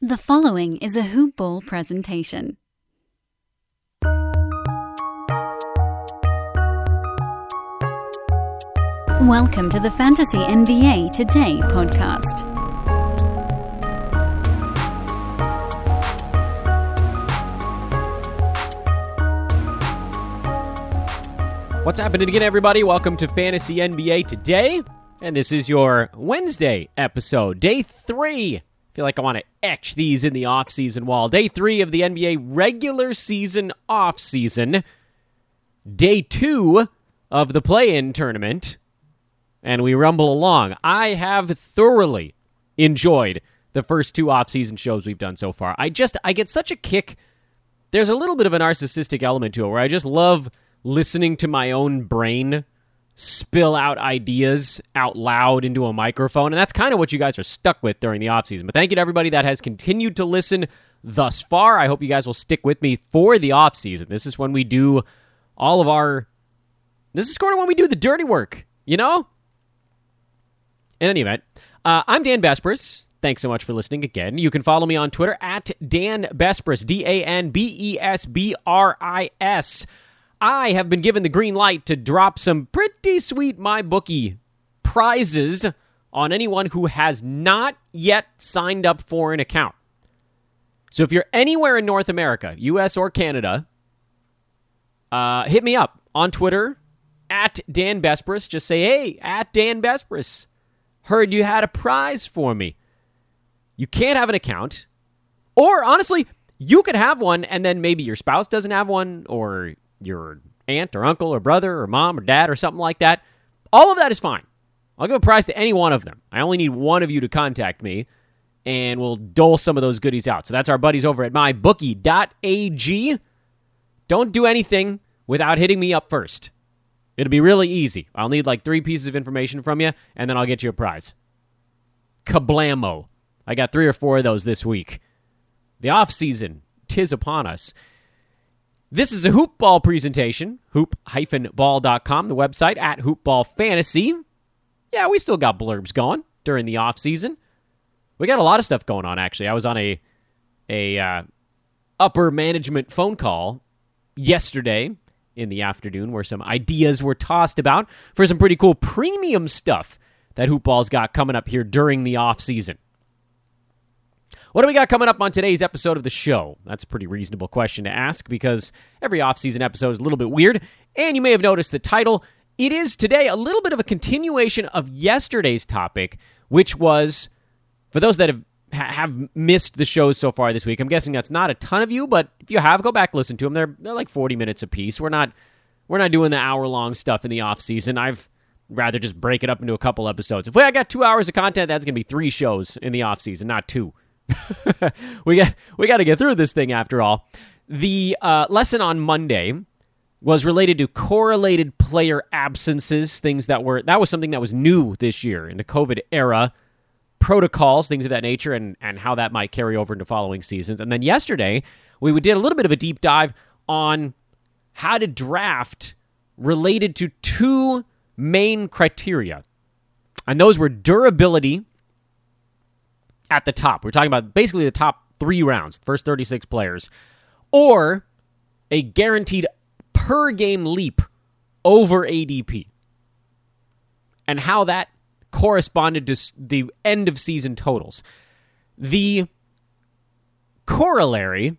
The following is a Hoop Ball presentation. Welcome to the Fantasy NBA Today podcast. What's happening again, everybody? Welcome to Fantasy NBA Today. And this is your Wednesday episode, day three. Feel like I want to etch these in the off-season wall. Day three of the NBA regular season off-season. Day two of the play-in tournament. And we rumble along. I have thoroughly enjoyed the first two off-season shows we've done so far. I just I get such a kick. There's a little bit of a narcissistic element to it where I just love listening to my own brain spill out ideas out loud into a microphone. And that's kind of what you guys are stuck with during the offseason. But thank you to everybody that has continued to listen thus far. I hope you guys will stick with me for the offseason. This is when we do all of our. This is sort of when we do the dirty work, you know? In any event, uh, I'm Dan Besbris. Thanks so much for listening again. You can follow me on Twitter at Dan Besbris, D A N B E S B R I S. I have been given the green light to drop some pretty sweet MyBookie prizes on anyone who has not yet signed up for an account. So if you're anywhere in North America, US or Canada, uh, hit me up on Twitter at Dan Besbris. Just say, hey, at Dan Besbris. Heard you had a prize for me. You can't have an account. Or honestly, you could have one and then maybe your spouse doesn't have one or your aunt or uncle or brother or mom or dad or something like that. All of that is fine. I'll give a prize to any one of them. I only need one of you to contact me and we'll dole some of those goodies out. So that's our buddies over at mybookie.ag. Don't do anything without hitting me up first. It'll be really easy. I'll need like three pieces of information from you, and then I'll get you a prize. Kablamo. I got three or four of those this week. The off season, tis upon us. This is a hoopball presentation, hoop-ball.com, the website at hoopball fantasy. Yeah, we still got blurbs going during the off season. We got a lot of stuff going on actually. I was on a a uh, upper management phone call yesterday in the afternoon where some ideas were tossed about for some pretty cool premium stuff that Hoopball's got coming up here during the off season. What do we got coming up on today's episode of the show? That's a pretty reasonable question to ask because every off-season episode is a little bit weird, and you may have noticed the title. It is today a little bit of a continuation of yesterday's topic, which was for those that have have missed the shows so far this week. I'm guessing that's not a ton of you, but if you have, go back listen to them. They're they're like 40 minutes a piece. We're not we're not doing the hour long stuff in the off season. I've rather just break it up into a couple episodes. If I got two hours of content, that's gonna be three shows in the off season, not two. we got we got to get through this thing after all. The uh, lesson on Monday was related to correlated player absences, things that were that was something that was new this year in the COVID era, protocols, things of that nature, and and how that might carry over into following seasons. And then yesterday we we did a little bit of a deep dive on how to draft related to two main criteria, and those were durability at the top. We're talking about basically the top three rounds, first 36 players, or a guaranteed per game leap over ADP, and how that corresponded to the end of season totals. The corollary,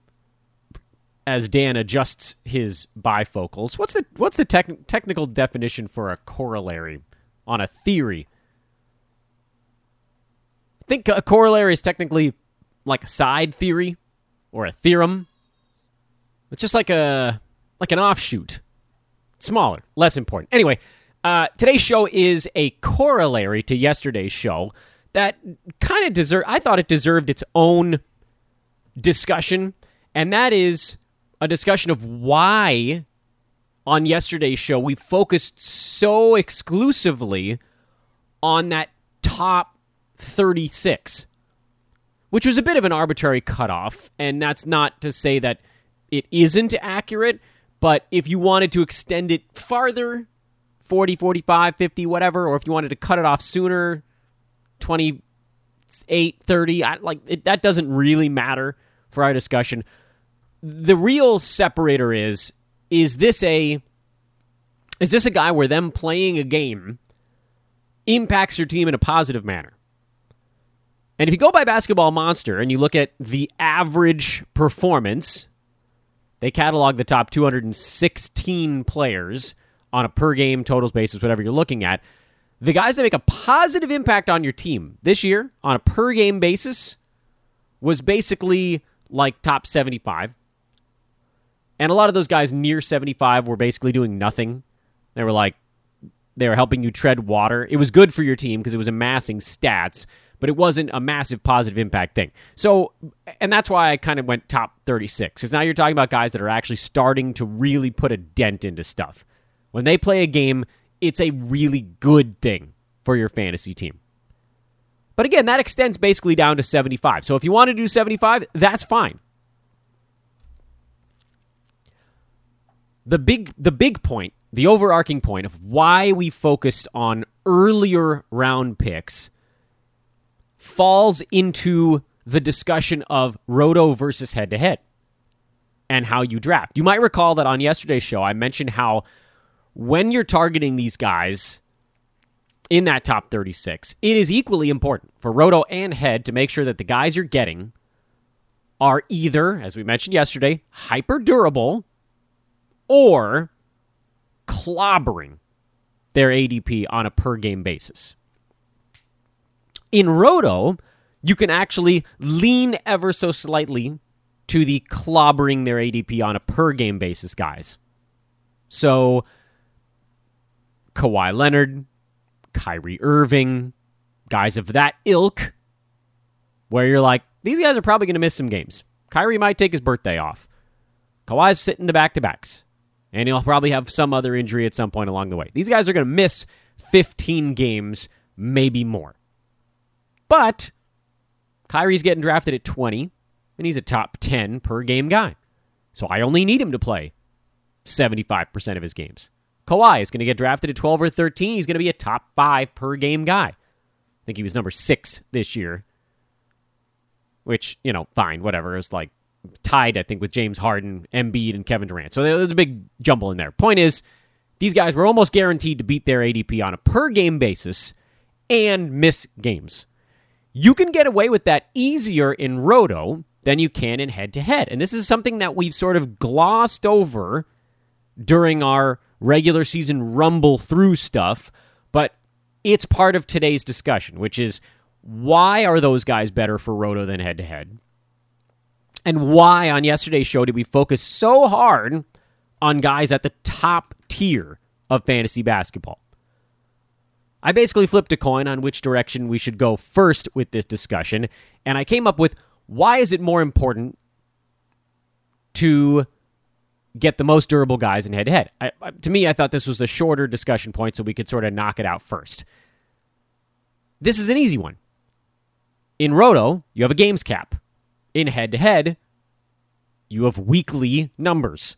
as Dan adjusts his bifocals, what's the what's the tech, technical definition for a corollary on a theory? Think a corollary is technically like a side theory or a theorem. It's just like a like an offshoot, smaller, less important. Anyway, uh, today's show is a corollary to yesterday's show that kind of deserve. I thought it deserved its own discussion, and that is a discussion of why on yesterday's show we focused so exclusively on that top 36, which was a bit of an arbitrary cutoff. And that's not to say that it isn't accurate, but if you wanted to extend it farther, 40, 45, 50, whatever, or if you wanted to cut it off sooner, 20, 8, 30. I, like it, that doesn't really matter for our discussion. The real separator is is this a is this a guy where them playing a game impacts your team in a positive manner? And if you go by Basketball Monster and you look at the average performance, they catalog the top 216 players on a per game totals basis, whatever you're looking at. The guys that make a positive impact on your team this year on a per game basis was basically like top 75. And a lot of those guys near 75 were basically doing nothing. They were like, they were helping you tread water. It was good for your team because it was amassing stats, but it wasn't a massive positive impact thing. So, and that's why I kind of went top 36, because now you're talking about guys that are actually starting to really put a dent into stuff. When they play a game, it's a really good thing for your fantasy team. But again, that extends basically down to 75. So if you want to do 75, that's fine. The big the big point, the overarching point of why we focused on earlier round picks falls into the discussion of roto versus head to head and how you draft. You might recall that on yesterday's show I mentioned how when you're targeting these guys in that top 36, it is equally important for Roto and Head to make sure that the guys you're getting are either, as we mentioned yesterday, hyper durable or clobbering their ADP on a per game basis. In Roto, you can actually lean ever so slightly to the clobbering their ADP on a per game basis guys. So Kawhi Leonard, Kyrie Irving, guys of that ilk, where you're like, these guys are probably going to miss some games. Kyrie might take his birthday off. Kawhi's sitting the back to backs, and he'll probably have some other injury at some point along the way. These guys are going to miss 15 games, maybe more. But Kyrie's getting drafted at 20, and he's a top 10 per game guy. So I only need him to play 75% of his games. Kawhi is going to get drafted at 12 or 13. He's going to be a top five per game guy. I think he was number six this year, which, you know, fine, whatever. It was like tied, I think, with James Harden, Embiid, and Kevin Durant. So there's a big jumble in there. Point is, these guys were almost guaranteed to beat their ADP on a per game basis and miss games. You can get away with that easier in Roto than you can in head to head. And this is something that we've sort of glossed over during our regular season rumble through stuff, but it's part of today's discussion, which is why are those guys better for Roto than head to head? And why on yesterday's show did we focus so hard on guys at the top tier of fantasy basketball? I basically flipped a coin on which direction we should go first with this discussion, and I came up with why is it more important to get the most durable guys in head to head. To me, I thought this was a shorter discussion point, so we could sort of knock it out first. This is an easy one. In Roto, you have a games cap. In head to head, you have weekly numbers.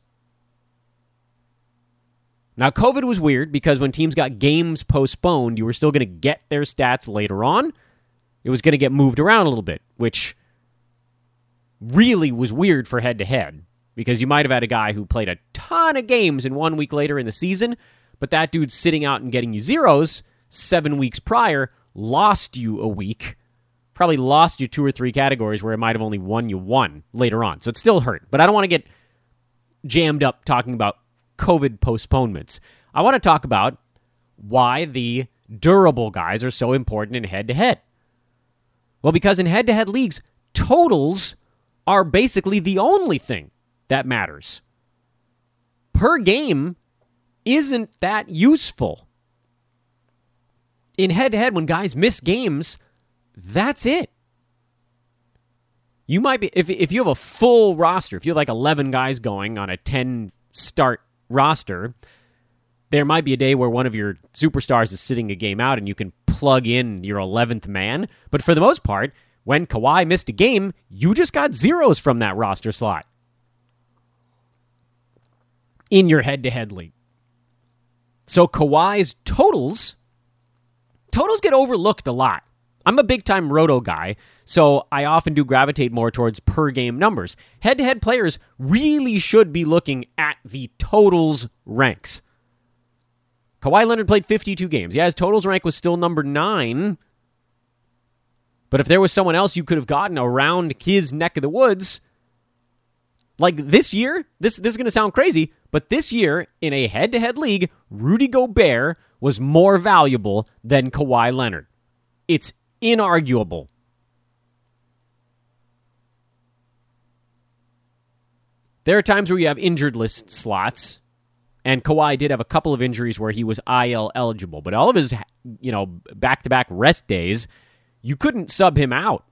Now, COVID was weird because when teams got games postponed, you were still going to get their stats later on. It was going to get moved around a little bit, which really was weird for head to head because you might have had a guy who played a ton of games in one week later in the season, but that dude sitting out and getting you zeros seven weeks prior, lost you a week, probably lost you two or three categories where it might have only won you one later on. So it still hurt. But I don't want to get jammed up talking about COVID postponements. I want to talk about why the durable guys are so important in head to head. Well, because in head to head leagues, totals are basically the only thing that matters. Per game isn't that useful. In head to head, when guys miss games, that's it. You might be, if, if you have a full roster, if you have like 11 guys going on a 10 start roster, there might be a day where one of your superstars is sitting a game out and you can plug in your 11th man. But for the most part, when Kawhi missed a game, you just got zeros from that roster slot in your head to head league. So Kawhi's totals totals get overlooked a lot I'm a big time roto guy, so I often do gravitate more towards per game numbers. Head to head players really should be looking at the totals ranks. Kawhi Leonard played 52 games. Yeah, his totals rank was still number nine. But if there was someone else you could have gotten around his neck of the woods, like this year, this this is going to sound crazy, but this year in a head-to-head league, Rudy Gobert was more valuable than Kawhi Leonard. It's inarguable. There are times where you have injured list slots, and Kawhi did have a couple of injuries where he was IL eligible, but all of his, you know, back-to-back rest days, you couldn't sub him out.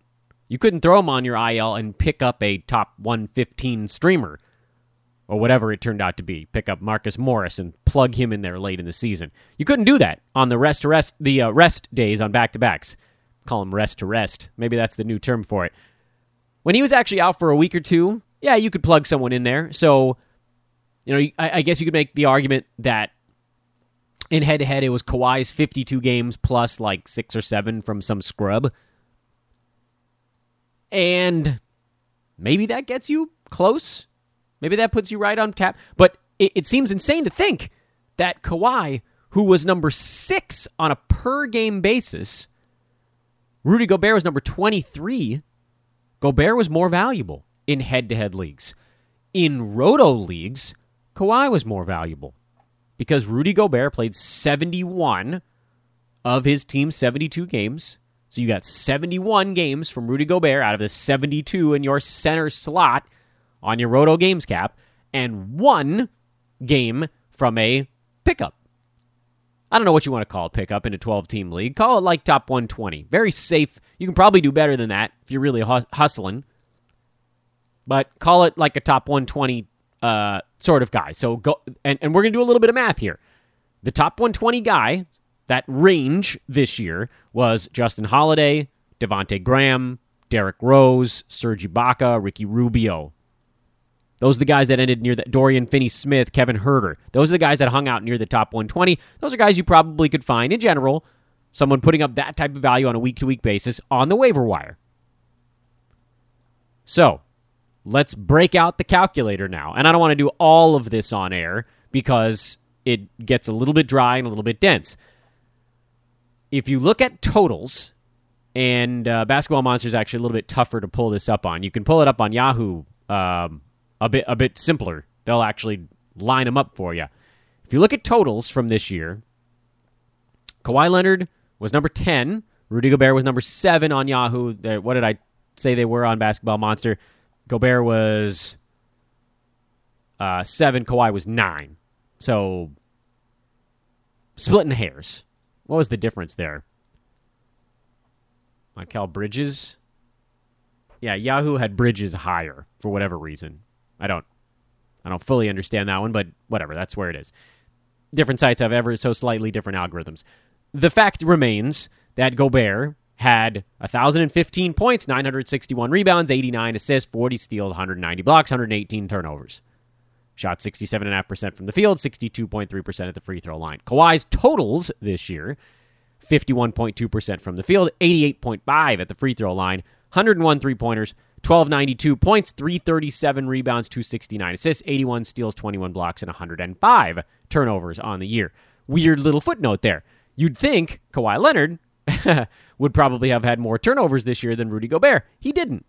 You couldn't throw him on your IL and pick up a top 115 streamer or whatever it turned out to be. Pick up Marcus Morris and plug him in there late in the season. You couldn't do that on the rest to rest the uh, rest days on back to backs. Call them rest to rest. Maybe that's the new term for it. When he was actually out for a week or two, yeah, you could plug someone in there. So, you know, I, I guess you could make the argument that in head to head, it was Kawhi's 52 games plus like six or seven from some scrub. And maybe that gets you close. Maybe that puts you right on cap. But it, it seems insane to think that Kawhi, who was number six on a per game basis, Rudy Gobert was number 23. Gobert was more valuable in head to head leagues. In roto leagues, Kawhi was more valuable because Rudy Gobert played 71 of his team's 72 games. So you got 71 games from Rudy Gobert out of the 72 in your center slot on your Roto Games cap, and one game from a pickup. I don't know what you want to call a pickup in a 12 team league. Call it like top 120. Very safe. You can probably do better than that if you're really hustling. But call it like a top 120 uh, sort of guy. So go and, and we're gonna do a little bit of math here. The top 120 guy, that range this year was Justin Holiday, Devonte Graham, Derrick Rose, Serge Ibaka, Ricky Rubio. Those are the guys that ended near the Dorian Finney-Smith, Kevin Huerter. Those are the guys that hung out near the top 120. Those are guys you probably could find in general. Someone putting up that type of value on a week to week basis on the waiver wire. So, let's break out the calculator now. And I don't want to do all of this on air because it gets a little bit dry and a little bit dense. If you look at totals, and uh, Basketball Monster is actually a little bit tougher to pull this up on. You can pull it up on Yahoo um, a bit a bit simpler. They'll actually line them up for you. If you look at totals from this year, Kawhi Leonard was number ten. Rudy Gobert was number seven on Yahoo. What did I say they were on Basketball Monster? Gobert was uh, seven. Kawhi was nine. So splitting hairs. What was the difference there? Mikal Bridges. Yeah, Yahoo had Bridges higher for whatever reason. I don't I don't fully understand that one, but whatever, that's where it is. Different sites have ever so slightly different algorithms. The fact remains that Gobert had 1,015 points, 961 rebounds, 89 assists, 40 steals, 190 blocks, 118 turnovers. Shot 67.5% from the field, 62.3% at the free throw line. Kawhi's totals this year 51.2% from the field, 88.5 at the free throw line, 101 three pointers, 1292 points, 337 rebounds, 269 assists, 81 steals, 21 blocks, and 105 turnovers on the year. Weird little footnote there. You'd think Kawhi Leonard would probably have had more turnovers this year than Rudy Gobert. He didn't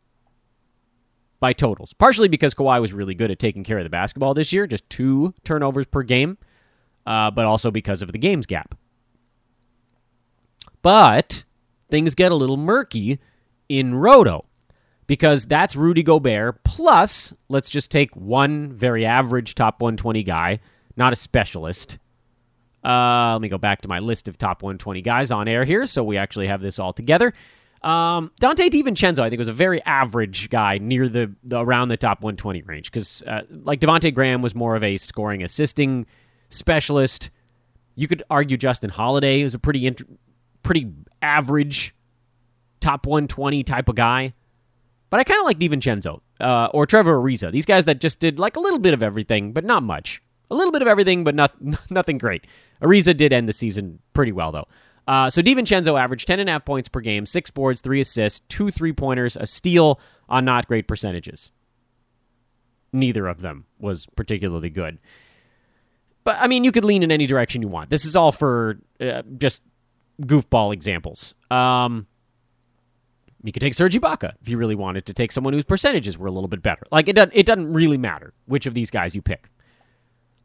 by totals, partially because Kawhi was really good at taking care of the basketball this year, just two turnovers per game, uh, but also because of the games cap. But things get a little murky in Roto because that's Rudy Gobert plus, let's just take one very average top 120 guy, not a specialist, uh, let me go back to my list of top 120 guys on air here, so we actually have this all together. Um, Donte DiVincenzo, I think, was a very average guy near the, the around the top 120 range because, uh, like Devonte Graham was more of a scoring assisting specialist. You could argue Justin Holiday was a pretty int- pretty average top 120 type of guy, but I kind of like DiVincenzo uh, or Trevor Ariza. These guys that just did like a little bit of everything, but not much. A little bit of everything, but not, nothing great. Ariza did end the season pretty well, though. Uh, so DiVincenzo averaged 10.5 points per game, six boards, three assists, two three pointers, a steal on not great percentages. Neither of them was particularly good. But, I mean, you could lean in any direction you want. This is all for uh, just goofball examples. Um, you could take Serge Ibaka if you really wanted to take someone whose percentages were a little bit better. Like, it doesn't, it doesn't really matter which of these guys you pick.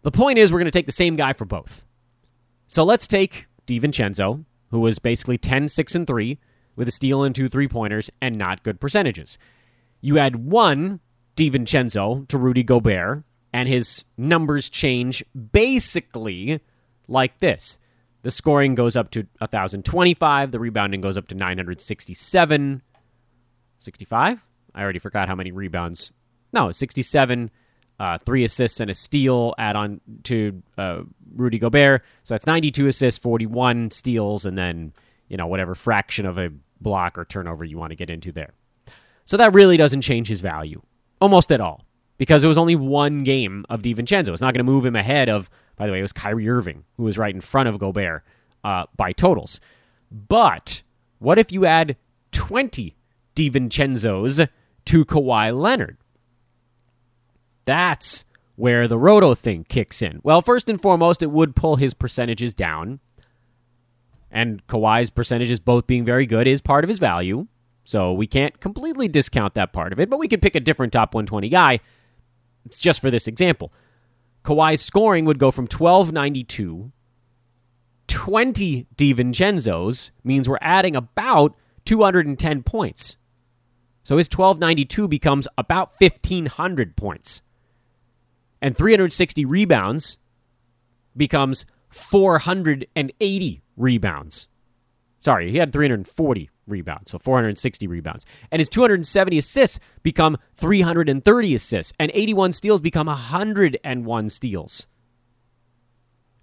The point is, we're going to take the same guy for both. So let's take DiVincenzo, who was basically 10, 6, and 3 with a steal and two three pointers and not good percentages. You add one DiVincenzo to Rudy Gobert, and his numbers change basically like this. The scoring goes up to 1,025, the rebounding goes up to 967. 65? I already forgot how many rebounds. No, 67 uh, three assists and a steal add on to uh, Rudy Gobert. So that's 92 assists, 41 steals, and then, you know, whatever fraction of a block or turnover you want to get into there. So that really doesn't change his value almost at all because it was only one game of DiVincenzo. It's not going to move him ahead of, by the way, it was Kyrie Irving who was right in front of Gobert uh, by totals. But what if you add 20 DiVincenzos to Kawhi Leonard? That's where the roto thing kicks in. Well, first and foremost, it would pull his percentages down. And Kawhi's percentages both being very good is part of his value. So we can't completely discount that part of it, but we could pick a different top 120 guy. It's just for this example. Kawhi's scoring would go from 1292 20 DiVincenzo's means we're adding about 210 points. So his 1292 becomes about 1500 points and 360 rebounds becomes 480 rebounds. Sorry, he had 340 rebounds, so 460 rebounds. And his 270 assists become 330 assists, and 81 steals become 101 steals.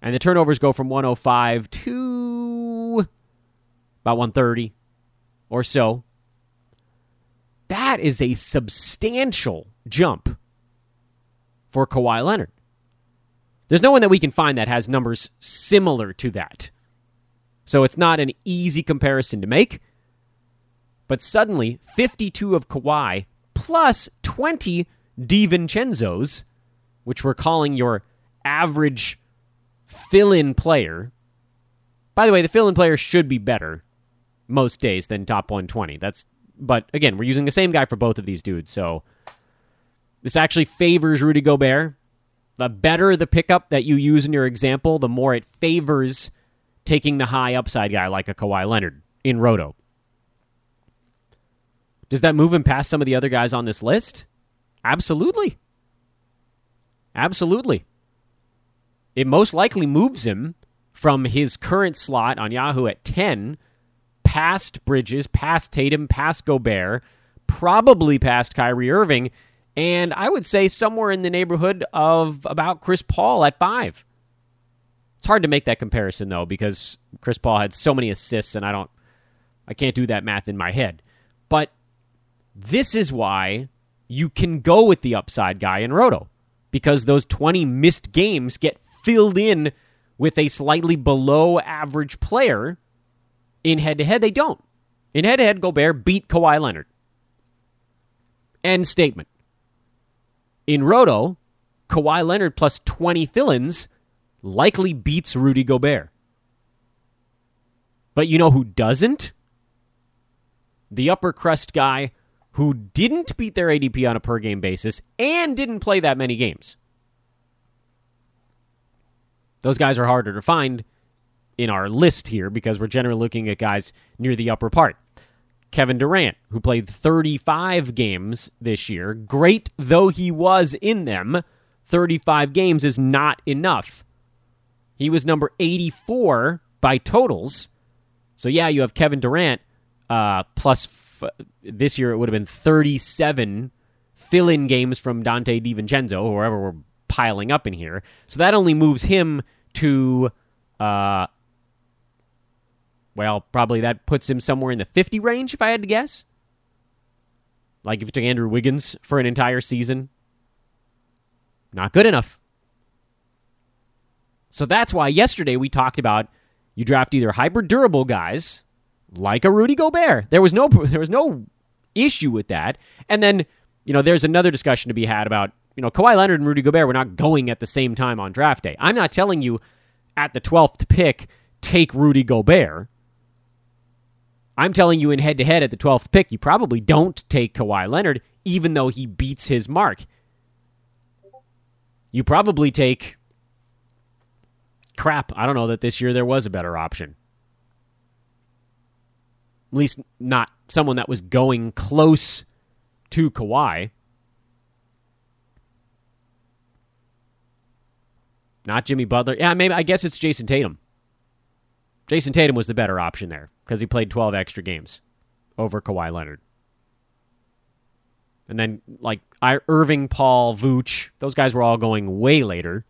And the turnovers go from 105 to about 130 or so. That is a substantial jump for Kawhi Leonard. There's no one that we can find that has numbers similar to that. So it's not an easy comparison to make. But suddenly, 52 of Kawhi plus 20 DiVincenzos, which we're calling your average fill in player. By the way, the fill in player should be better most days than top 120. That's but again, we're using the same guy for both of these dudes, so this actually favors Rudy Gobert. The better the pickup that you use in your example, the more it favors taking the high upside guy like a Kawhi Leonard in Roto. Does that move him past some of the other guys on this list? Absolutely. Absolutely. It most likely moves him from his current slot on Yahoo at 10 past Bridges, past Tatum, past Gobert, probably past Kyrie Irving, and I would say somewhere in the neighborhood of about Chris Paul at five. It's hard to make that comparison though because Chris Paul had so many assists, and I don't, I can't do that math in my head. But this is why you can go with the upside guy in Roto because those 20 missed games get filled in with a slightly below average player. In head to head, they don't. In head to head, Gobert beat Kawhi Leonard. End statement. In Roto, Kawhi Leonard plus 20 fill ins likely beats Rudy Gobert. But you know who doesn't? The upper crust guy who didn't beat their ADP on a per game basis and didn't play that many games. Those guys are harder to find in our list here because we're generally looking at guys near the upper part. Kevin Durant, who played 35 games this year. Great though he was in them, 35 games is not enough. He was number 84 by totals. So, yeah, you have Kevin Durant uh, plus f- this year it would have been 37 fill in games from Donte DiVincenzo, whoever we're piling up in here. So that only moves him to uh, well, probably that puts him somewhere in the 50 range if I had to guess. Like if you took Andrew Wiggins for an entire season, not good enough. So that's why yesterday we talked about You draft either hyper durable guys like a Rudy Gobert. There was no there was no issue with that. And then, you know, there's another discussion to be had about, you know, Kawhi Leonard and Rudy Gobert were not going at the same time on draft day. I'm not telling you at the 12th pick take Rudy Gobert. I'm telling you in head to head at the 12th pick, you probably don't take Kawhi Leonard, even though he beats his mark. You probably take. Crap, I don't know that this year there was a better option. At least not someone that was going close to Kawhi. Not Jimmy Butler. Yeah, maybe I guess it's Jayson Tatum. Jayson Tatum was the better option there because he played 12 extra games over Kawhi Leonard. And then, like, Irving, Paul, Vooch, those guys were all going way later.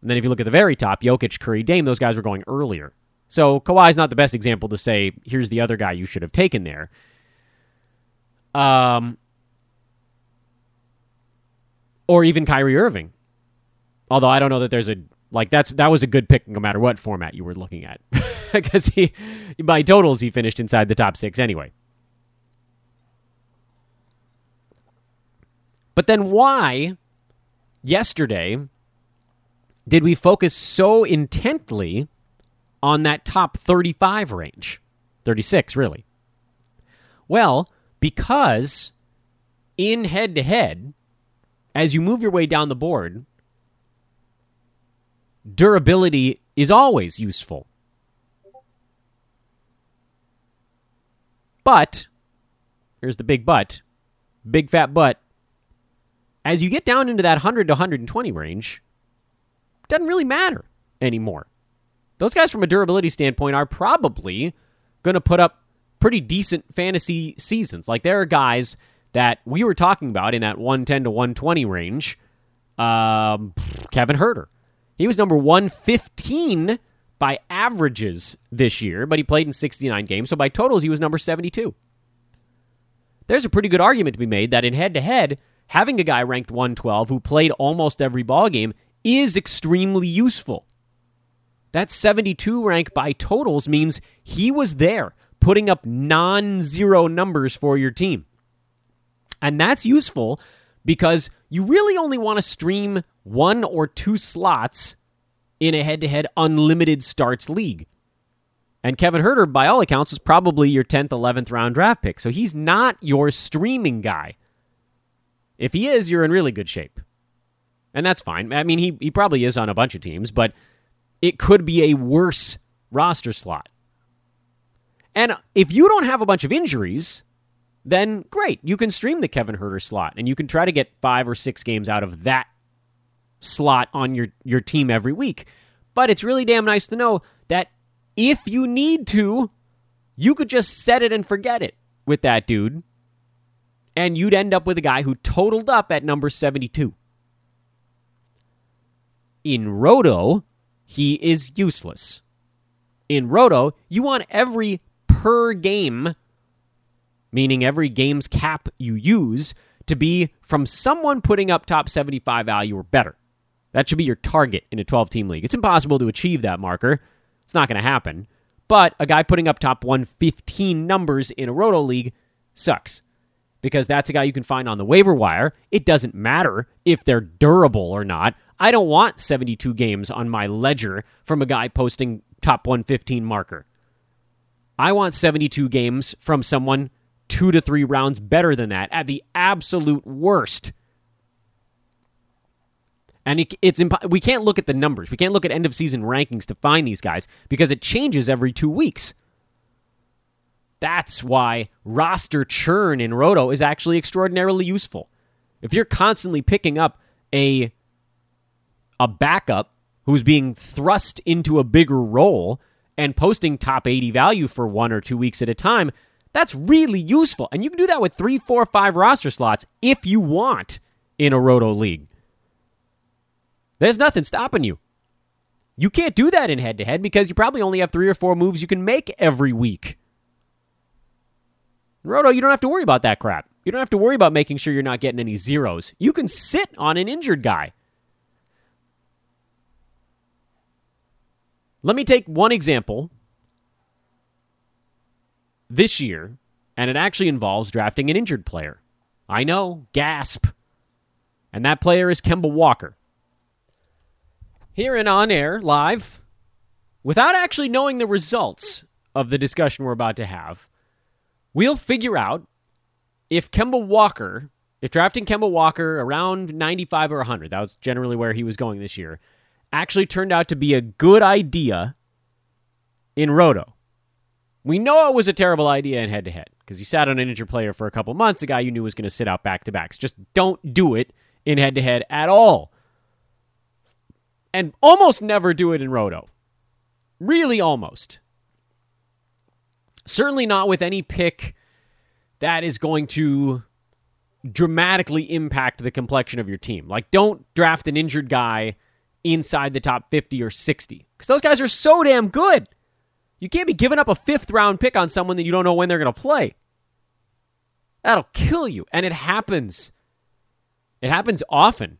And then if you look at the very top, Jokic, Curry, Dame, those guys were going earlier. So Kawhi's not the best example to say, here's the other guy you should have taken there. Um, or even Kyrie Irving. Although I don't know that there's a like that's that was a good pick no matter what format you were looking at because he by totals he finished inside the top six anyway. But then why yesterday did we focus so intently on that top 35 range? 36 really. Well, because in head to head as you move your way down the board durability is always useful. But, here's the big but, big fat but, as you get down into that 100 to 120 range, doesn't really matter anymore. Those guys, from a durability standpoint, are probably going to put up pretty decent fantasy seasons. Like, there are guys that we were talking about in that 110 to 120 range. Um, Kevin Huerter. He was number 115 by averages this year, but he played in 69 games. So by totals, he was number 72. There's a pretty good argument to be made that in head to head, having a guy ranked 112 who played almost every ball game is extremely useful. That 72 rank by totals means he was there putting up non zero numbers for your team. And that's useful because you really only want to stream one or two slots in a head to head unlimited starts league. And Kevin Huerter, by all accounts, is probably your 10th, 11th round draft pick. So he's not your streaming guy. If he is, you're in really good shape. And that's fine. I mean, he, he probably is on a bunch of teams, but it could be a worse roster slot. And if you don't have a bunch of injuries, then great. You can stream the Kevin Huerter slot and you can try to get five or six games out of that slot on your, your team every week. But it's really damn nice to know that if you need to, you could just set it and forget it with that dude. And you'd end up with a guy who totaled up at number 72. In Roto, he is useless. In Roto, you want every per game, meaning every game's cap you use, to be from someone putting up top 75 value or better. That should be your target in a 12 team league. It's impossible to achieve that marker. It's not going to happen. But a guy putting up top 115 numbers in a roto league sucks because that's a guy you can find on the waiver wire. It doesn't matter if they're durable or not. I don't want 72 games on my ledger from a guy posting top 115 marker. I want 72 games from someone two to three rounds better than that at the absolute worst and it, it's we can't look at the numbers. We can't look at end of season rankings to find these guys because it changes every two weeks. That's why roster churn in Roto is actually extraordinarily useful. If you're constantly picking up a a backup who's being thrust into a bigger role and posting top 80 value for one or two weeks at a time, that's really useful. And you can do that with three, four, five roster slots if you want in a Roto league. There's nothing stopping you. You can't do that in head to head because you probably only have three or four moves you can make every week. Roto, you don't have to worry about that crap. You don't have to worry about making sure you're not getting any zeros. You can sit on an injured guy. Let me take one example this year, and it actually involves drafting an injured player. I know, gasp. And that player is Kemba Walker. Here and on air, live, without actually knowing the results of the discussion we're about to have, we'll figure out if Kemba Walker, if drafting Kemba Walker around 95 or 100, that was generally where he was going this year, actually turned out to be a good idea in Roto. We know it was a terrible idea in head to head because you sat on an injured player for a couple months, a guy you knew was going to sit out back to backs. Just don't do it in head to head at all. And almost never do it in Roto. Really, almost. Certainly not with any pick that is going to dramatically impact the complexion of your team. Like, don't draft an injured guy inside the top 50 or 60 because those guys are so damn good. You can't be giving up a fifth round pick on someone that you don't know when they're going to play. That'll kill you. And it happens. It happens often.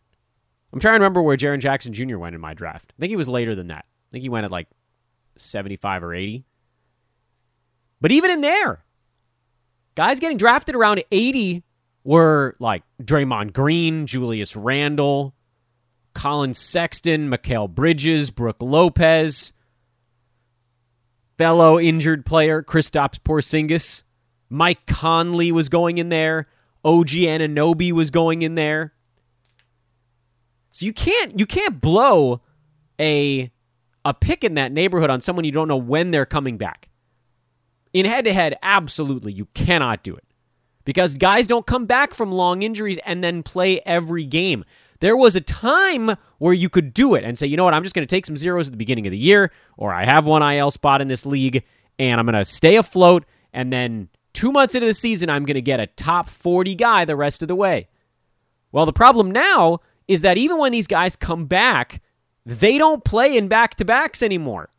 I'm trying to remember where Jaren Jackson Jr. went in my draft. I think he was later than that. I think he went at like 75 or 80. But even in there, guys getting drafted around 80 were like Draymond Green, Julius Randle, Collin Sexton, Mikal Bridges, Brook Lopez, fellow injured player Kristaps Porzingis, Mike Conley was going in there, OG Anunoby was going in there. So you can't you can't blow a a pick in that neighborhood on someone you don't know when they're coming back. In head to head, absolutely you cannot do it. Because guys don't come back from long injuries and then play every game. There was a time where you could do it and say, you know what, I'm just going to take some zeros at the beginning of the year, or I have one IL spot in this league, and I'm going to stay afloat, and then two months into the season, I'm going to get a top 40 guy the rest of the way. Well, the problem now is that even when these guys come back, they don't play in back to backs anymore.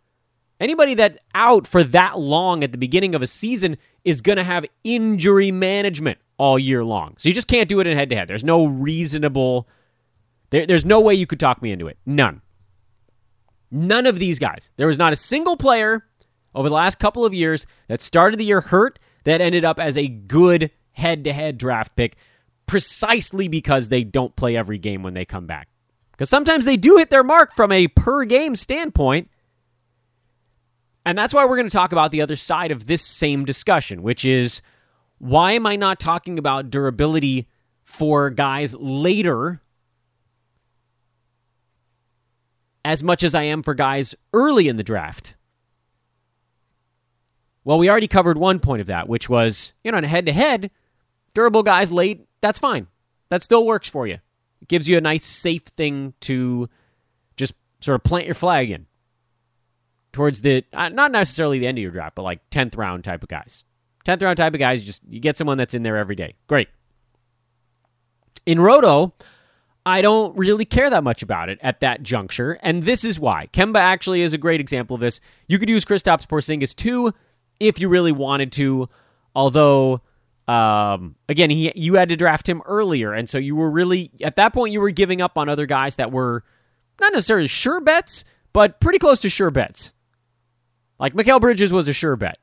Anybody that out for that long at the beginning of a season is going to have injury management all year long. So you just can't do it in head to head. There's no reasonable there, there's no way you could talk me into it. None. None of these guys. There was not a single player over the last couple of years that started the year hurt that ended up as a good head to head draft pick precisely because they don't play every game when they come back. Because sometimes they do hit their mark from a per game standpoint. And that's why we're going to talk about the other side of this same discussion, which is why am I not talking about durability for guys later as much as I am for guys early in the draft. Well, we already covered one point of that, which was, you know, in a head to head, durable guys late, that's fine. That still works for you. It gives you a nice, safe thing to just sort of plant your flag in towards the, uh, not necessarily the end of your draft, but like 10th round type of guys. 10th round type of guys, you just, you get someone that's in there every day. Great. In Roto, I don't really care that much about it at that juncture, and this is why. Kemba actually is a great example of this. You could use Kristaps Porzingis too if you really wanted to, although um, again, he you had to draft him earlier, and so you were really at that point you were giving up on other guys that were not necessarily sure bets, but pretty close to sure bets. Like Mikal Bridges was a sure bet.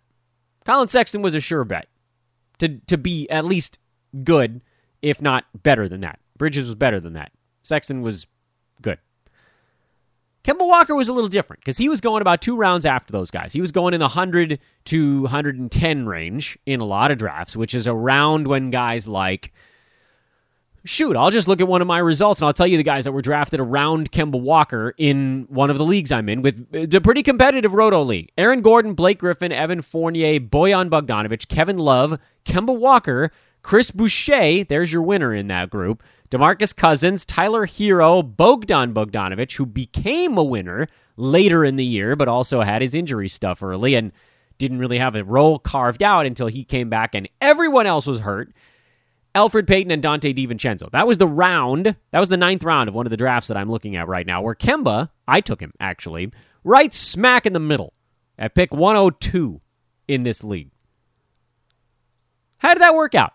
Collin Sexton was a sure bet to to be at least good, if not better than that. Bridges was better than that. Sexton was good. Kemba Walker was a little different because he was going about two rounds after those guys. He was going in the 100 to 110 range in a lot of drafts, which is around when guys like. Shoot, I'll just look at one of my results and I'll tell you the guys that were drafted around Kemba Walker in one of the leagues I'm in with uh, the pretty competitive Roto League. Aaron Gordon, Blake Griffin, Evan Fournier, Bojan Bogdanovic, Kevin Love, Kemba Walker, Chris Boucher, there's your winner in that group, DeMarcus Cousins, Tyler Herro, Bogdan Bogdanovic, who became a winner later in the year, but also had his injury stuff early and didn't really have a role carved out until he came back and everyone else was hurt. Elfrid Payton and Donte DiVincenzo. That was the round. That was the ninth round of one of the drafts that I'm looking at right now, where Kemba, I took him actually, right smack in the middle at pick 102 in this league. How did that work out?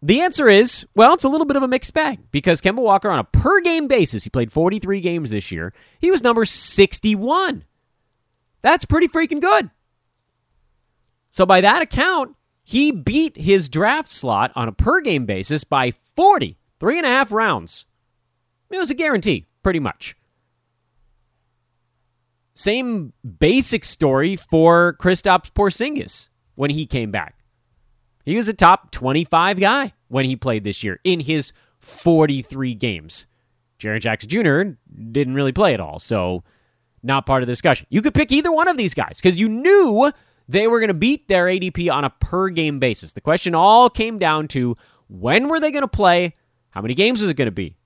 The answer is, well, it's a little bit of a mixed bag because Kemba Walker, on a per game basis, he played 43 games this year. He was number 61. That's pretty freaking good. So, by that account, he beat his draft slot on a per game basis by 40, three and a half rounds. It was a guarantee, pretty much. Same basic story for Kristaps Porzingis when he came back. He was a top 25 guy when he played this year in his 43 games. Jaren Jackson Jr. didn't really play at all, so not part of the discussion. You could pick either one of these guys because you knew they were going to beat their ADP on a per game basis. The question all came down to when were they going to play? How many games was it going to be?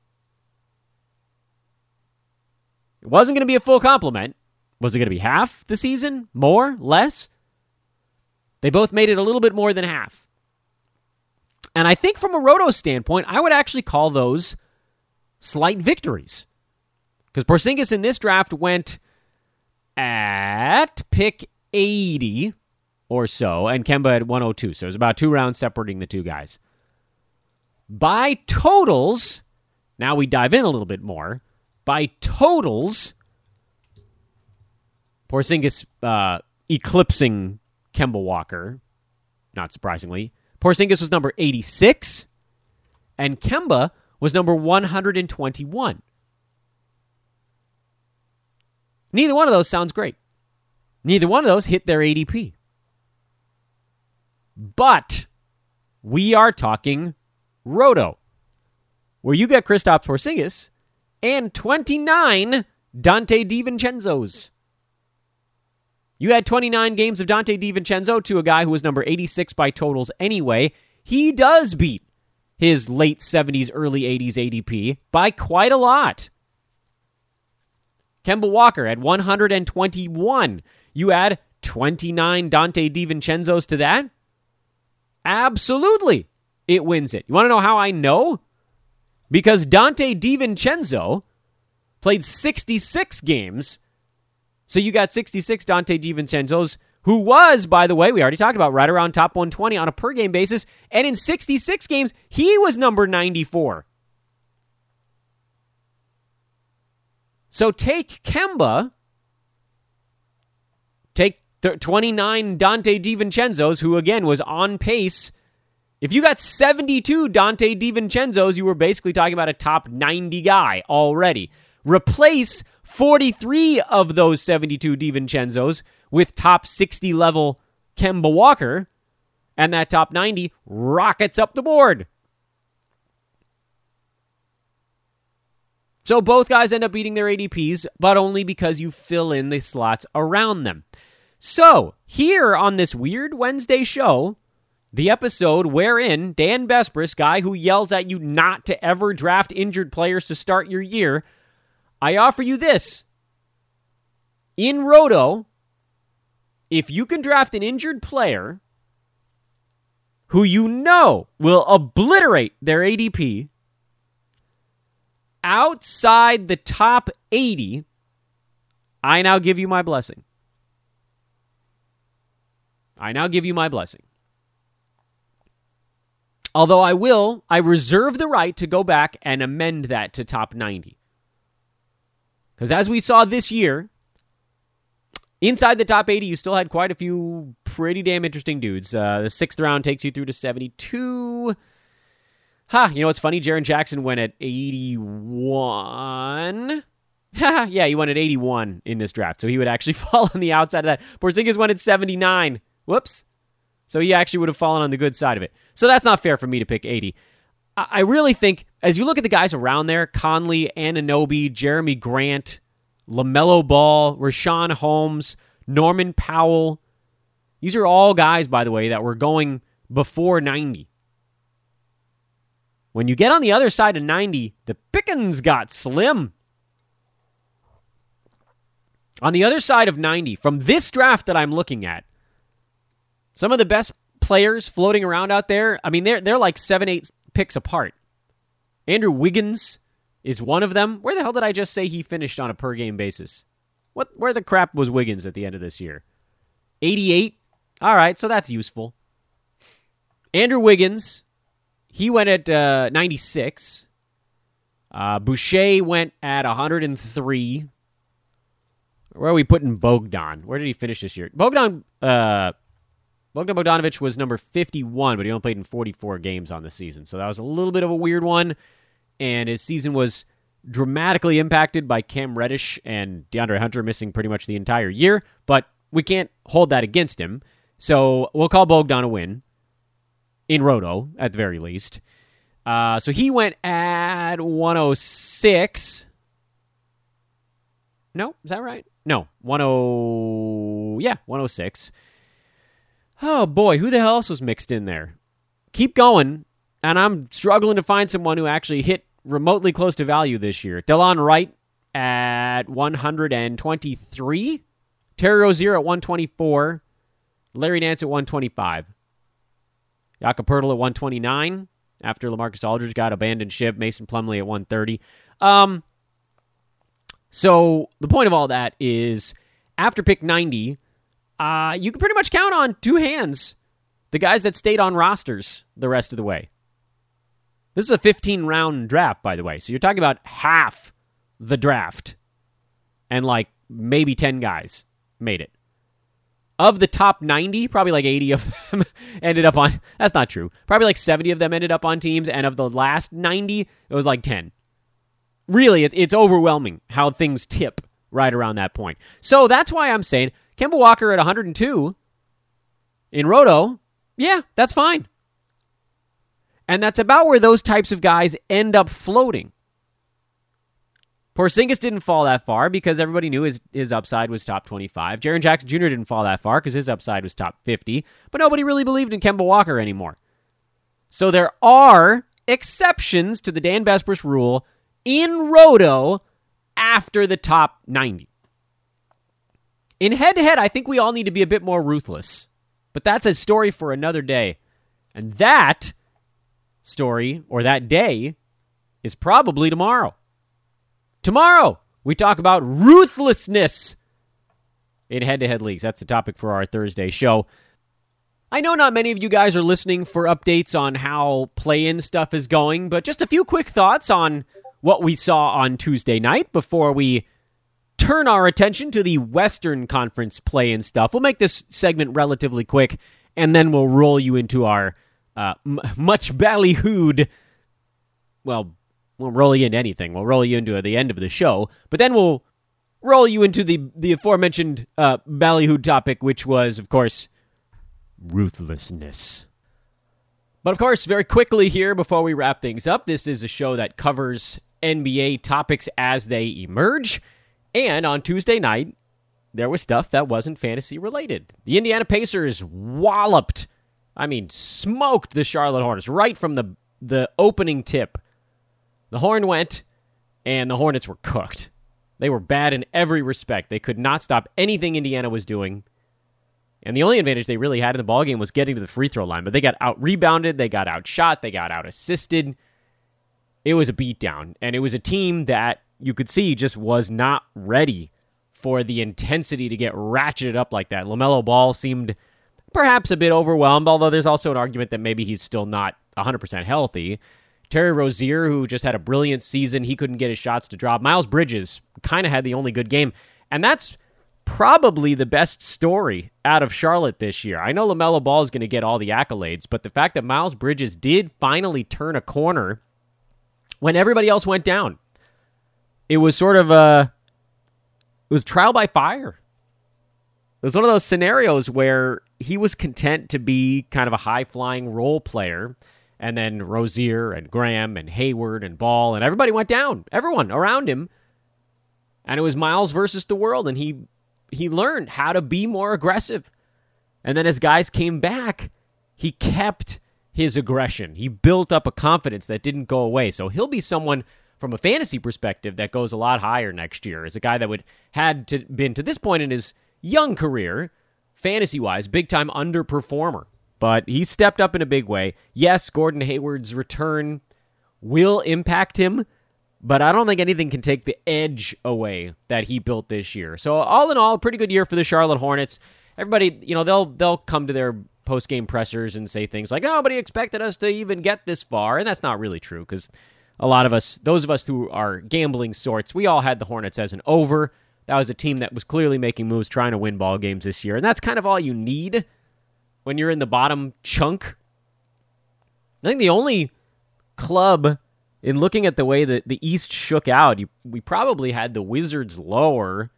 It wasn't going to be a full complement. Was it going to be half the season? More? Less? They both made it a little bit more than half. And I think from a roto standpoint, I would actually call those slight victories. Because Porzingis in this draft went at pick 80 or so, and Kemba at 102. So it was about two rounds separating the two guys. By totals, now we dive in a little bit more. By totals, Porzingis uh, eclipsing Kemba Walker, not surprisingly. Porzingis was number 86, and Kemba was number 121. Neither one of those sounds great. Neither one of those hit their ADP. But we are talking Roto, where you get Kristaps Porzingis and 29 Donte DiVincenzo's. You had 29 games of Donte DiVincenzo to a guy who was number 86 by totals anyway. He does beat his late 70s, early 80s ADP by quite a lot. Kemba Walker at 121. You add 29 Donte DiVincenzo's to that? Absolutely. It wins it. You want to know how I know? Because Donte DiVincenzo played 66 games. So you got 66 Donte DiVincenzo's, who was, by the way, we already talked about, right around top 120 on a per game basis. And in 66 games, he was number 94. So take Kemba, take 29 Donte DiVincenzo's, who again was on pace. If you got 72 Donte DiVincenzo's, you were basically talking about a top 90 guy already. Replace 43 of those 72 DiVincenzo's with top 60 level Kemba Walker, and that top 90 rockets up the board. So both guys end up beating their ADPs, but only because you fill in the slots around them. So, here on this weird Wednesday show, the episode wherein Dan Besbris, guy who yells at you not to ever draft injured players to start your year, I offer you this. In Roto, if you can draft an injured player who you know will obliterate their ADP outside the top 80, I now give you my blessing. I now give you my blessing. Although I will, I reserve the right to go back and amend that to top 90. Because as we saw this year, inside the top 80, you still had quite a few pretty damn interesting dudes. Uh, the sixth round takes you through to 72. Ha, huh, you know what's funny? Jaren Jackson went at 81. yeah, he went at 81 in this draft, so he would actually fall on the outside of that. Porzingis went at 79. Whoops. So he actually would have fallen on the good side of it. So that's not fair for me to pick 80. I really think, as you look at the guys around there, Conley, Anunoby, Jerami Grant, LaMelo Ball, Richaun Holmes, Norman Powell, these are all guys, by the way, that were going before 90. When you get on the other side of 90, the pickings got slim. On the other side of 90, from this draft that I'm looking at, some of the best players floating around out there, I mean, they're, they're like seven, eight picks apart. Andrew Wiggins is one of them. Where the hell did I just say he finished on a per game basis? What where the crap was Wiggins at the end of this year? 88. All right, so that's useful. Andrew Wiggins he went at uh, 96. Uh, Boucher went at 103. where are we putting Bogdan? Where did he finish this year? Bogdan uh, Bogdan Bogdanovic was number 51, but he only played in 44 games on the season. So that was a little bit of a weird one. And his season was dramatically impacted by Cam Reddish and DeAndre Hunter missing pretty much the entire year, but we can't hold that against him. So we'll call Bogdan a win in Roto at the very least. Uh, so he went at 106. No, is that right? No, 10. Yeah, 106. Oh boy, who the hell else was mixed in there? Keep going, and I'm struggling to find someone who actually hit remotely close to value this year. Delon Wright at 123. Terry Rozier at 124. Larry Nance at 125. Jakob Poeltl at 129 after Lamarcus Aldridge got abandoned ship. Mason Plumlee at 130. Um, so the point of all that is after pick 90, uh, you can pretty much count on two hands the guys that stayed on rosters the rest of the way. This is a 15 round draft, by the way. So you're talking about half the draft. And like maybe 10 guys made it. Of the top 90, probably like 80 of them ended up on. That's not true. Probably like 70 of them ended up on teams. And of the last 90, it was like 10. Really, it's overwhelming how things tip right around that point. So that's why I'm saying Kemba Walker at 102 in Roto, yeah, that's fine. And that's about where those types of guys end up floating. Porzingis didn't fall that far because everybody knew his, his upside was top 25. Jaren Jackson Jr. didn't fall that far because his upside was top 50. But nobody really believed in Kemba Walker anymore. So there are exceptions to the Dan Besbris rule in Roto after the top 90. In head to head, I think we all need to be a bit more ruthless. But that's a story for another day. And that story or that day is probably tomorrow. Tomorrow, we talk about ruthlessness in head to head leagues. That's the topic for our Thursday show. I know not many of you guys are listening for updates on how play in stuff is going, but just a few quick thoughts on what we saw on Tuesday night before we turn our attention to the Western Conference play and stuff. We'll make this segment relatively quick, and then we'll roll you into our uh, m- much ballyhooed. Well, we'll roll you into anything. We'll roll you into the end of the show, but then we'll roll you into the the aforementioned uh, ballyhooed topic, which was, of course, ruthlessness. But of course, very quickly here before we wrap things up, this is a show that covers NBA topics as they emerge. And on Tuesday night, there was stuff that wasn't fantasy related. The Indiana Pacers walloped I mean, smoked the Charlotte Hornets right from the the opening tip. The horn went, and the Hornets were cooked. They were bad in every respect. They could not stop anything Indiana was doing. And the only advantage they really had in the ballgame was getting to the free throw line. But they got out rebounded, they got outshot, they got out assisted. It was a beatdown. And it was a team that you could see just was not ready for the intensity to get ratcheted up like that. LaMelo Ball seemed perhaps a bit overwhelmed, although there's also an argument that maybe he's still not 100% healthy. Terry Rozier, who just had a brilliant season, he couldn't get his shots to drop. Miles Bridges kind of had the only good game. And that's probably the best story out of Charlotte this year. I know LaMelo Ball is going to get all the accolades, but the fact that Miles Bridges did finally turn a corner when everybody else went down, it was sort of a it was trial by fire. It was one of those scenarios where he was content to be kind of a high flying role player. And then Rozier and Graham and Hayward and Ball and everybody went down. Everyone around him. And it was Miles versus the world. And he he learned how to be more aggressive. And then as guys came back, he kept his aggression. He built up a confidence that didn't go away. So he'll be someone from a fantasy perspective that goes a lot higher next year. As a guy that would had to been to this point in his young career, fantasy wise, big time underperformer. But he stepped up in a big way. Yes, Gordon Hayward's return will impact him, but I don't think anything can take the edge away that he built this year. So all in all, pretty good year for the Charlotte Hornets. Everybody, you know, they'll they'll come to their post game pressers and say things like, "Nobody expected us to even get this far," and that's not really true because a lot of us, those of us who are gambling sorts, we all had the Hornets as an over that was a team that was clearly making moves trying to win ball games this year. And that's kind of all you need when you're in the bottom chunk. I think the only club in looking at the way that the East shook out, you, we probably had the Wizards lower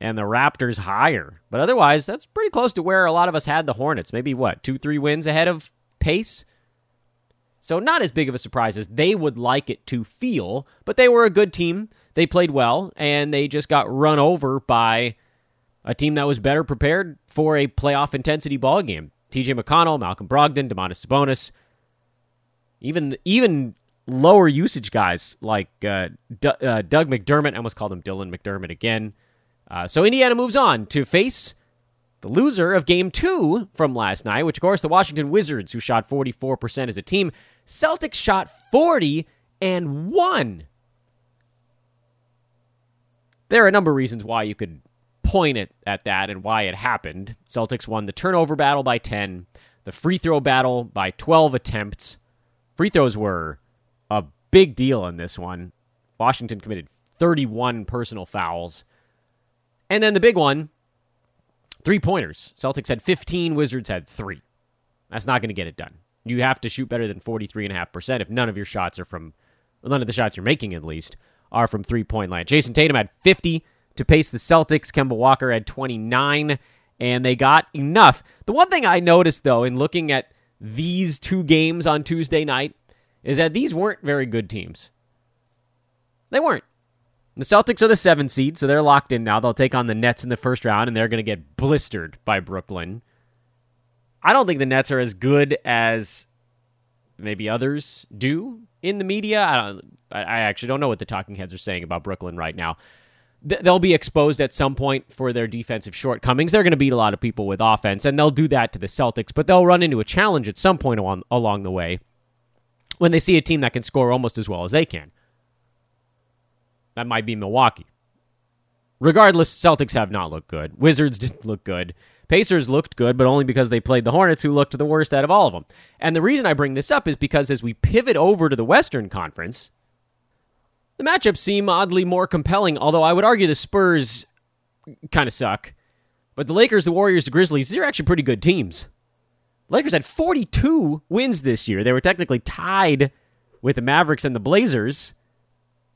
and the Raptors higher. But otherwise, that's pretty close to where a lot of us had the Hornets. Maybe what, two, three wins ahead of pace? So, not as big of a surprise as they would like it to feel, but they were a good team. They played well, and they just got run over by a team that was better prepared for a playoff intensity ball game. TJ McConnell, Malcolm Brogdon, Domantas Sabonis, even even lower usage guys like uh, D- uh, Doug McDermott. I almost called him Dylan McDermott again. Uh, so Indiana moves on to face the loser of game two from last night, which, of course, the Washington Wizards, who shot 44% as a team. Celtics shot 40 and won. There are a number of reasons why you could point it at that and why it happened. Celtics won the turnover battle by 10, the free throw battle by 12 attempts. Free throws were a big deal in this one. Washington committed 31 personal fouls. And then the big one, three pointers. Celtics had 15, Wizards had three. That's not going to get it done. You have to shoot better than 43.5% if none of your shots are from, none of the shots you're making at least, are from three point land. Jayson Tatum had 50 to pace the Celtics. Kemba Walker had 29, and they got enough. The one thing I noticed, though, in looking at these two games on Tuesday night, is that these weren't very good teams. They weren't. The Celtics are the seven seed, so they're locked in now. They'll take on the Nets in the first round, and they're going to get blistered by Brooklyn. I don't think the Nets are as good as maybe others do in the media. I don't. I actually don't know what the talking heads are saying about Brooklyn right now. They'll be exposed at some point for their defensive shortcomings. They're going to beat a lot of people with offense, and they'll do that to the Celtics. But they'll run into a challenge at some point along, along the way when they see a team that can score almost as well as they can. That might be Milwaukee. Regardless, Celtics have not looked good. Wizards didn't look good. Pacers looked good, but only because they played the Hornets, who looked the worst out of all of them. And the reason I bring this up is because as we pivot over to the Western Conference, the matchups seem oddly more compelling, although I would argue the Spurs kind of suck. But the Lakers, the Warriors, the Grizzlies, they're actually pretty good teams. Lakers had 42 wins this year. They were technically tied with the Mavericks and the Blazers.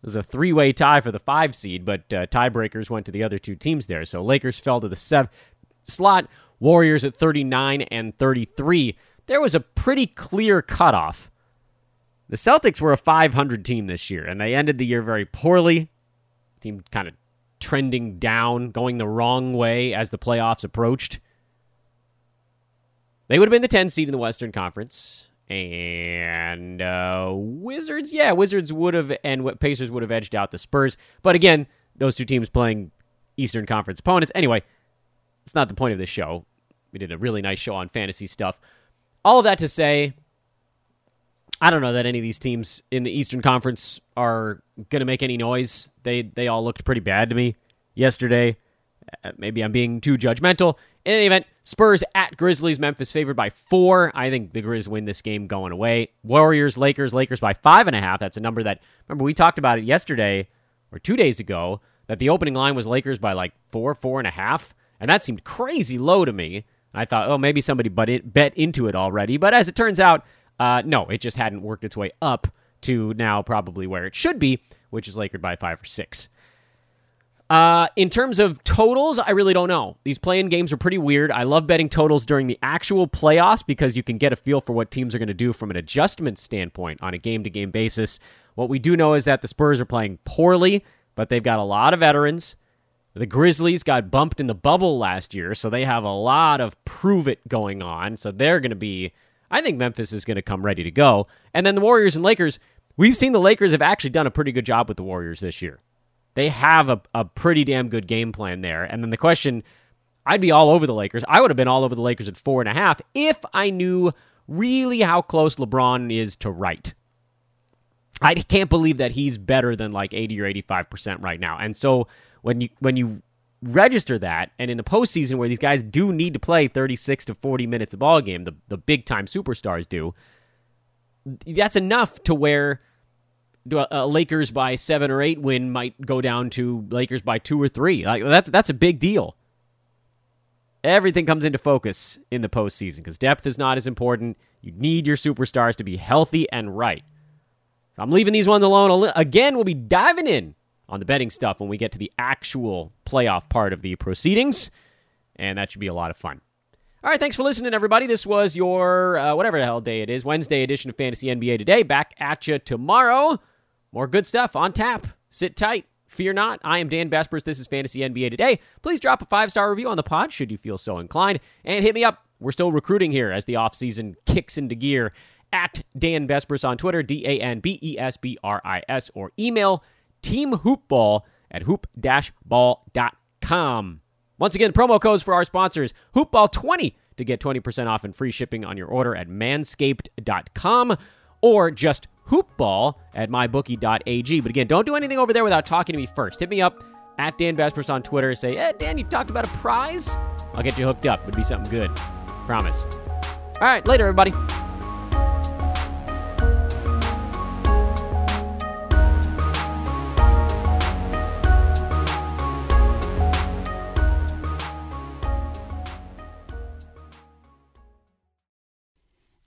It was a three way tie for the five seed, but uh, tiebreakers went to the other two teams there. So Lakers fell to the seventh slot, Warriors at 39 and 33. There was a pretty clear cutoff. The Celtics were a 500 team this year, and they ended the year very poorly. Team kind of trending down, going the wrong way as the playoffs approached. They would have been the 10 seed in the Western Conference. And uh, Wizards, yeah, Wizards would have, and Pacers would have edged out the Spurs. But again, those two teams playing Eastern Conference opponents. Anyway, it's not the point of this show. We did a really nice show on fantasy stuff. All of that to say, I don't know that any of these teams in the Eastern Conference are going to make any noise. They they all looked pretty bad to me yesterday. Uh, maybe I'm being too judgmental. In any event, Spurs at Grizzlies. Memphis favored by four. I think the Grizz win this game going away. Warriors, Lakers, Lakers by five and a half. That's a number that, remember, we talked about it yesterday or two days ago that the opening line was Lakers by like four, four and a half. And that seemed crazy low to me. I thought, oh, maybe somebody bet into it already. But as it turns out, uh, no, it just hadn't worked its way up to now probably where it should be, which is Lakers by five or six. Uh, in terms of totals, I really don't know. These play in games are pretty weird. I love betting totals during the actual playoffs because you can get a feel for what teams are going to do from an adjustment standpoint on a game to game basis. What we do know is that the Spurs are playing poorly, but they've got a lot of veterans. The Grizzlies got bumped in the bubble last year, so they have a lot of prove it going on. So they're going to be, I think Memphis is going to come ready to go. And then the Warriors and Lakers, we've seen the Lakers have actually done a pretty good job with the Warriors this year they have a, a pretty damn good game plan there. And then the question I'd be all over the Lakers. I would have been all over the Lakers at four and a half if I knew really how close LeBron is to right. I can't believe that he's better than like 80 or 85% right now. And so when you when you register that and in the postseason where these guys do need to play 36 to 40 minutes a ball game, the, the big time superstars do, that's enough to where a Lakers by seven or eight win might go down to Lakers by two or three. Like that's that's a big deal. Everything comes into focus in the postseason because depth is not as important. You need your superstars to be healthy and right. So I'm leaving these ones alone. Again, we'll be diving in on the betting stuff when we get to the actual playoff part of the proceedings, and that should be a lot of fun. All right, thanks for listening, everybody. This was your, uh, whatever the hell day it is, Wednesday edition of Fantasy NBA Today. Back at you tomorrow. More good stuff on tap. Sit tight. Fear not. I am Dan Besbris. This is Fantasy NBA Today. Please drop a five star review on the pod should you feel so inclined. And hit me up. We're still recruiting here as the offseason kicks into gear at Dan Besbris on Twitter, D A N B E S B R I S, or email teamhoopball at hoop-ball.com. Once again, promo codes for our sponsors hoopball20 to get 20% off and free shipping on your order at manscaped.com or just hoopball at mybookie.ag. But again, don't do anything over there without talking to me first. Hit me up at Dan Besbris on Twitter. Say, hey, Dan, you talked about a prize? I'll get you hooked up. It'd be something good. Promise. All right, later, everybody.